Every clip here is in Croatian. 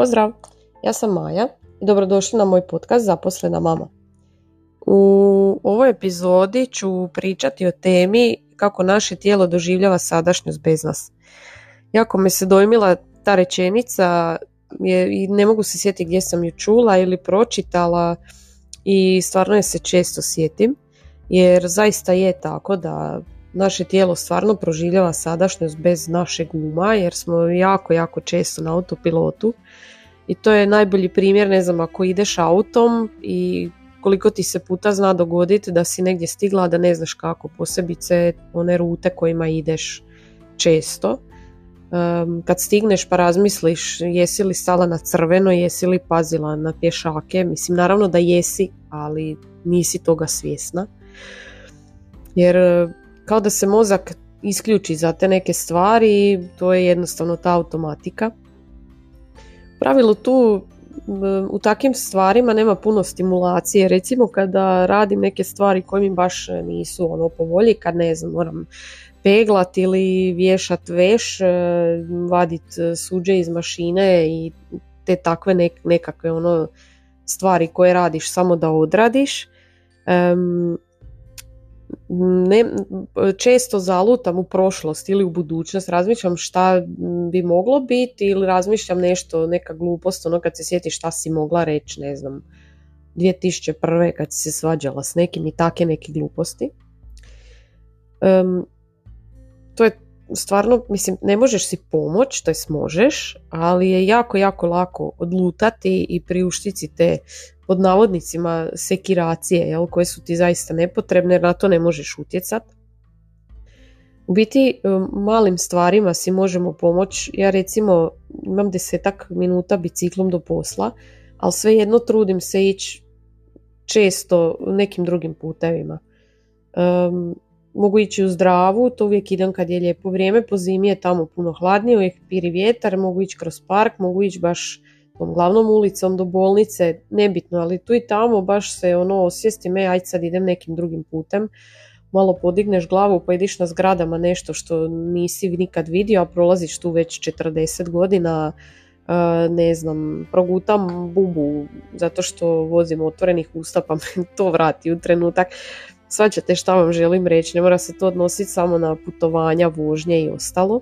Pozdrav, ja sam Maja i dobrodošli na moj podcast Zaposlena mama. U ovoj epizodi ću pričati o temi kako naše tijelo doživljava sadašnjost bez nas. Jako me se dojmila ta rečenica i ne mogu se sjetiti gdje sam ju čula ili pročitala i stvarno je se često sjetim jer zaista je tako da naše tijelo stvarno proživljava sadašnjost bez našeg uma jer smo jako, jako često na autopilotu i to je najbolji primjer, ne znam, ako ideš autom i koliko ti se puta zna dogoditi da si negdje stigla da ne znaš kako, posebice one rute kojima ideš često. kad stigneš pa razmisliš jesi li stala na crveno, jesi li pazila na pješake, mislim naravno da jesi, ali nisi toga svjesna. Jer kao da se mozak isključi za te neke stvari, to je jednostavno ta automatika. Pravilu tu u takvim stvarima nema puno stimulacije. Recimo kada radim neke stvari koje mi baš nisu ono po volji, kad ne znam, moram peglat ili vješat veš, e, vadit suđe iz mašine i te takve nekakve ono stvari koje radiš samo da odradiš ne, često zalutam u prošlost ili u budućnost, razmišljam šta bi moglo biti ili razmišljam nešto, neka glupost, ono kad se sjetiš šta si mogla reći, ne znam, 2001. kad si se svađala s nekim i take neke gluposti. Um, to je stvarno, mislim, ne možeš si pomoć, to jest možeš, ali je jako, jako lako odlutati i priuštiti te pod navodnicima sekiracije jel, koje su ti zaista nepotrebne jer na to ne možeš utjecat. U biti malim stvarima si možemo pomoći. Ja recimo imam desetak minuta biciklom do posla, ali svejedno trudim se ići često nekim drugim putevima. Um, mogu ići u zdravu, to uvijek idem kad je lijepo vrijeme, po zimi je tamo puno hladnije, uvijek piri vjetar, mogu ići kroz park, mogu ići baš tom glavnom ulicom do bolnice, nebitno, ali tu i tamo baš se ono osvijesti me, aj sad idem nekim drugim putem, malo podigneš glavu pa ideš na zgradama nešto što nisi nikad vidio, a prolaziš tu već 40 godina, ne znam, progutam bubu zato što vozim otvorenih usta pa me to vrati u trenutak. Svaćate šta vam želim reći, ne mora se to odnositi samo na putovanja, vožnje i ostalo.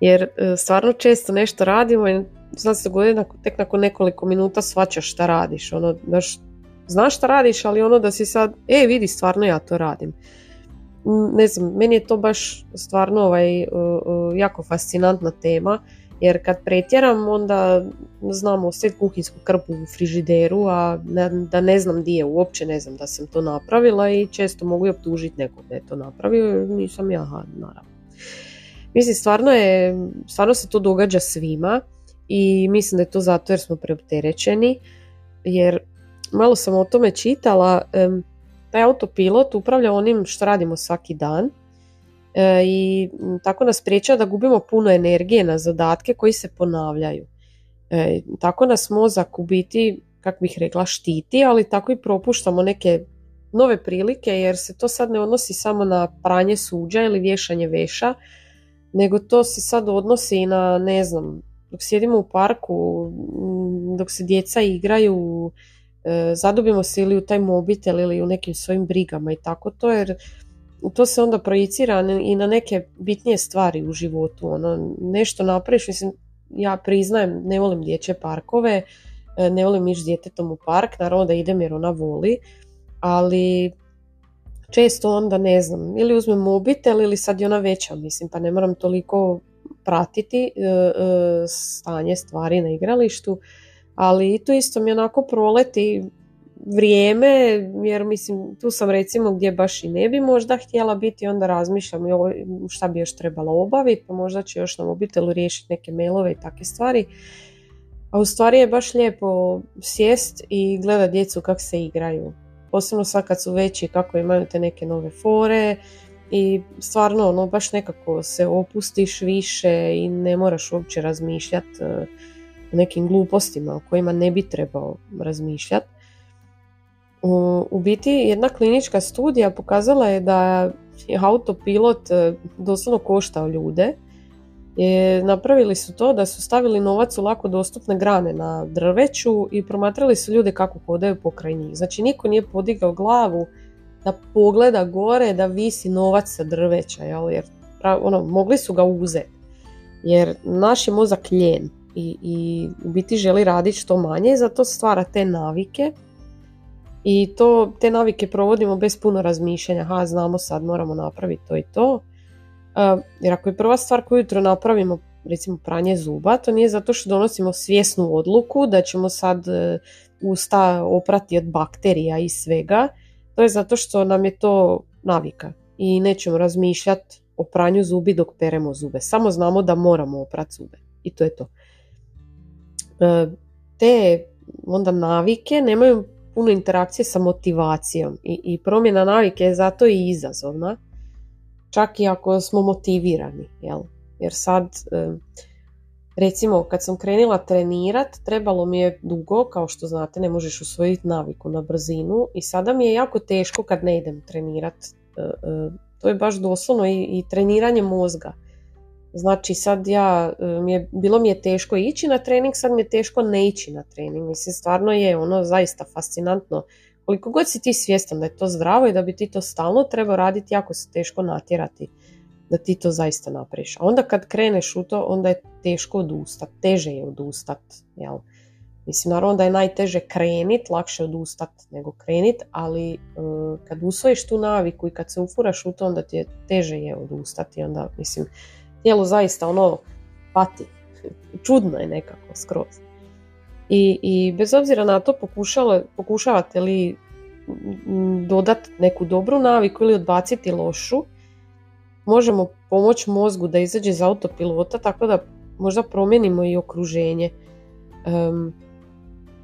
Jer e, stvarno često nešto radimo i zna se dogoditi tek nakon nekoliko minuta svačaš šta radiš. Ono, daš, znaš šta radiš, ali ono da si sad, e vidi, stvarno ja to radim. Ne znam, meni je to baš stvarno ovaj, jako fascinantna tema, jer kad pretjeram onda znam ostaviti kuhinsku krpu u frižideru, a da ne znam di je, uopće ne znam da sam to napravila i često mogu i optužiti nekog da je to napravio, nisam ja, naravno. Mislim, stvarno, je, stvarno se to događa svima i mislim da je to zato jer smo preopterećeni jer malo sam o tome čitala taj autopilot upravlja onim što radimo svaki dan i tako nas priječa da gubimo puno energije na zadatke koji se ponavljaju. E, tako nas mozak u biti, kako bih rekla, štiti, ali tako i propuštamo neke nove prilike jer se to sad ne odnosi samo na pranje suđa ili vješanje veša, nego to se sad odnosi i na, ne znam, dok sjedimo u parku, dok se djeca igraju, e, zadubimo se ili u taj mobitel ili u nekim svojim brigama i tako to, jer to se onda projicira i na neke bitnije stvari u životu. Ono, nešto napraviš, mislim, ja priznajem, ne volim dječje parkove, e, ne volim ići s djetetom u park, naravno da idem jer ona voli, ali često onda ne znam, ili uzmem mobitel ili sad je ona veća, mislim, pa ne moram toliko pratiti e, e, stanje stvari na igralištu, ali i tu isto mi onako proleti vrijeme, jer mislim tu sam recimo gdje baš i ne bi možda htjela biti, onda razmišljam šta bi još trebalo obaviti, pa možda će još na mobitelu riješiti neke mailove i takve stvari. A u stvari je baš lijepo sjest i gledat djecu kako se igraju. Posebno sad kad su veći, kako imaju te neke nove fore, i stvarno ono baš nekako se opustiš više i ne moraš uopće razmišljati e, o nekim glupostima o kojima ne bi trebao razmišljati. U, biti jedna klinička studija pokazala je da je autopilot e, doslovno koštao ljude je, napravili su to da su stavili novac u lako dostupne grane na drveću i promatrali su ljude kako hodaju pokraj njih. Znači niko nije podigao glavu da pogleda gore da visi novac sa drveća, jel? jer ono, mogli su ga uzeti. Jer naš je mozak ljen i, i u biti želi raditi što manje i zato stvara te navike i to, te navike provodimo bez puno razmišljanja, ha znamo sad moramo napraviti to i to. Jer ako je prva stvar koju jutro napravimo, recimo pranje zuba, to nije zato što donosimo svjesnu odluku da ćemo sad e, usta oprati od bakterija i svega, to je zato što nam je to navika i nećemo razmišljati o pranju zubi dok peremo zube. Samo znamo da moramo oprati zube i to je to. E, te onda navike nemaju puno interakcije sa motivacijom i, i promjena navike je zato i izazovna, čak i ako smo motivirani, jel? Jer sad, e, recimo, kad sam krenila trenirat, trebalo mi je dugo, kao što znate, ne možeš usvojiti naviku na brzinu i sada mi je jako teško kad ne idem trenirat. E, to je baš doslovno i, i treniranje mozga Znači sad ja, e, mi je, bilo mi je teško ići na trening, sad mi je teško ne ići na trening. Mislim, stvarno je ono zaista fascinantno. Koliko god si ti svjestan da je to zdravo i da bi ti to stalno trebao raditi, jako se teško natjerati da ti to zaista napraviš. A onda kad kreneš u to, onda je teško odustat, teže je odustat. Jel? Mislim, naravno da je najteže krenit, lakše odustat nego krenit, ali e, kad usvojiš tu naviku i kad se ufuraš u to, onda ti je teže je odustati. Onda, mislim, tijelo zaista ono pati. Čudno je nekako skroz. I, i bez obzira na to pokušavate li dodati neku dobru naviku ili odbaciti lošu, možemo pomoći mozgu da izađe iz autopilota tako da možda promijenimo i okruženje. Um,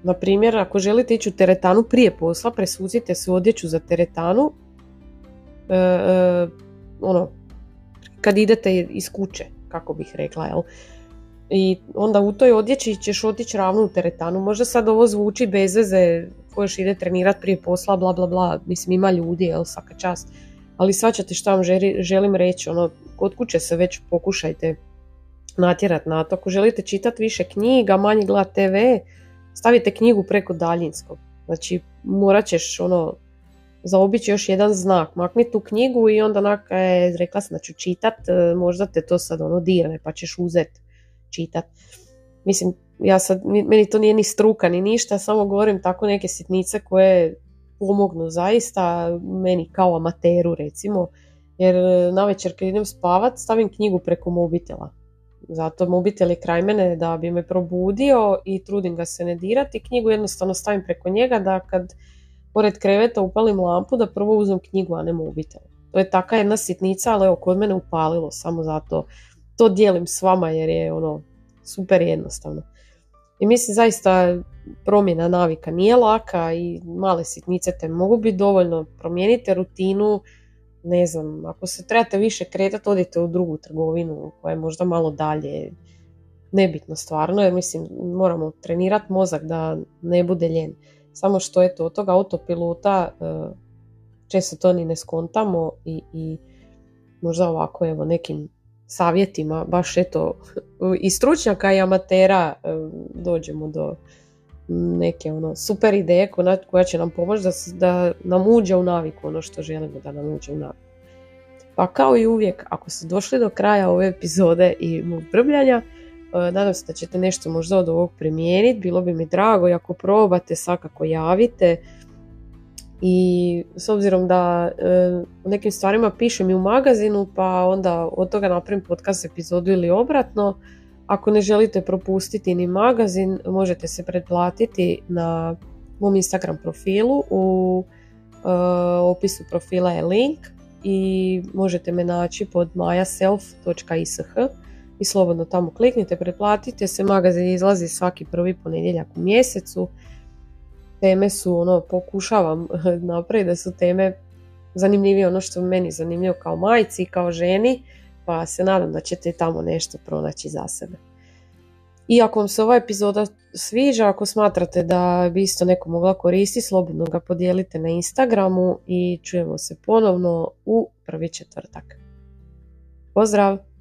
na primjer, ako želite ići u teretanu prije posla, presuzite se odjeću za teretanu. E, e, ono, kad idete iz kuće, kako bih rekla, jel? I onda u toj odjeći ćeš otići ravno u teretanu. Možda sad ovo zvuči bez veze, ko još ide trenirat prije posla, bla bla bla, mislim ima ljudi, jel, svaka čast. Ali svačate što vam želim reći, ono, kod kuće se već pokušajte natjerat na to. Ako želite čitati više knjiga, manje gledati TV, stavite knjigu preko daljinskog. Znači, morat ćeš ono, zaobići još jedan znak, makni tu knjigu i onda naka je, rekla sam da ću čitat, e, možda te to sad ono dirne pa ćeš uzet čitat. Mislim, ja sad, meni to nije ni struka ni ništa, samo govorim tako neke sitnice koje pomognu zaista meni kao amateru recimo, jer e, na večer kad idem spavat stavim knjigu preko mobitela. Zato mobitel je kraj mene da bi me probudio i trudim ga se ne dirati. Knjigu jednostavno stavim preko njega da kad pored kreveta upalim lampu da prvo uzmem knjigu, a ne mobitel. To je taka jedna sitnica, ali evo, kod mene upalilo, samo zato to dijelim s vama jer je ono super jednostavno. I mislim zaista promjena navika nije laka i male sitnice te mogu biti dovoljno. Promijenite rutinu, ne znam, ako se trebate više kretati, odite u drugu trgovinu koja je možda malo dalje. Nebitno stvarno, jer mislim moramo trenirati mozak da ne bude ljen. Samo što je to od toga autopilota e, često to ni ne skontamo i, i možda ovako evo nekim savjetima baš eto i stručnjaka i amatera e, dođemo do neke ono super ideje koja će nam pomoći da, da nam uđe u naviku ono što želimo da nam uđe u naviku. Pa kao i uvijek, ako ste došli do kraja ove epizode i mog brbljanja, nadam se da ćete nešto možda od ovog primijeniti. Bilo bi mi drago i ako probate svakako javite. I s obzirom da e, o nekim stvarima pišem i u magazinu pa onda od toga napravim podcast epizodu ili obratno. Ako ne želite propustiti ni magazin možete se pretplatiti na mom Instagram profilu. U e, opisu profila je link i možete me naći pod majaself.ish i slobodno tamo kliknite, pretplatite se, magazin izlazi svaki prvi ponedjeljak u mjesecu. Teme su, ono, pokušavam napraviti da su teme zanimljivije ono što meni zanimljivo kao majci i kao ženi, pa se nadam da ćete tamo nešto pronaći za sebe. I ako vam se ova epizoda sviđa, ako smatrate da bi isto neko mogla koristiti, slobodno ga podijelite na Instagramu i čujemo se ponovno u prvi četvrtak. Pozdrav!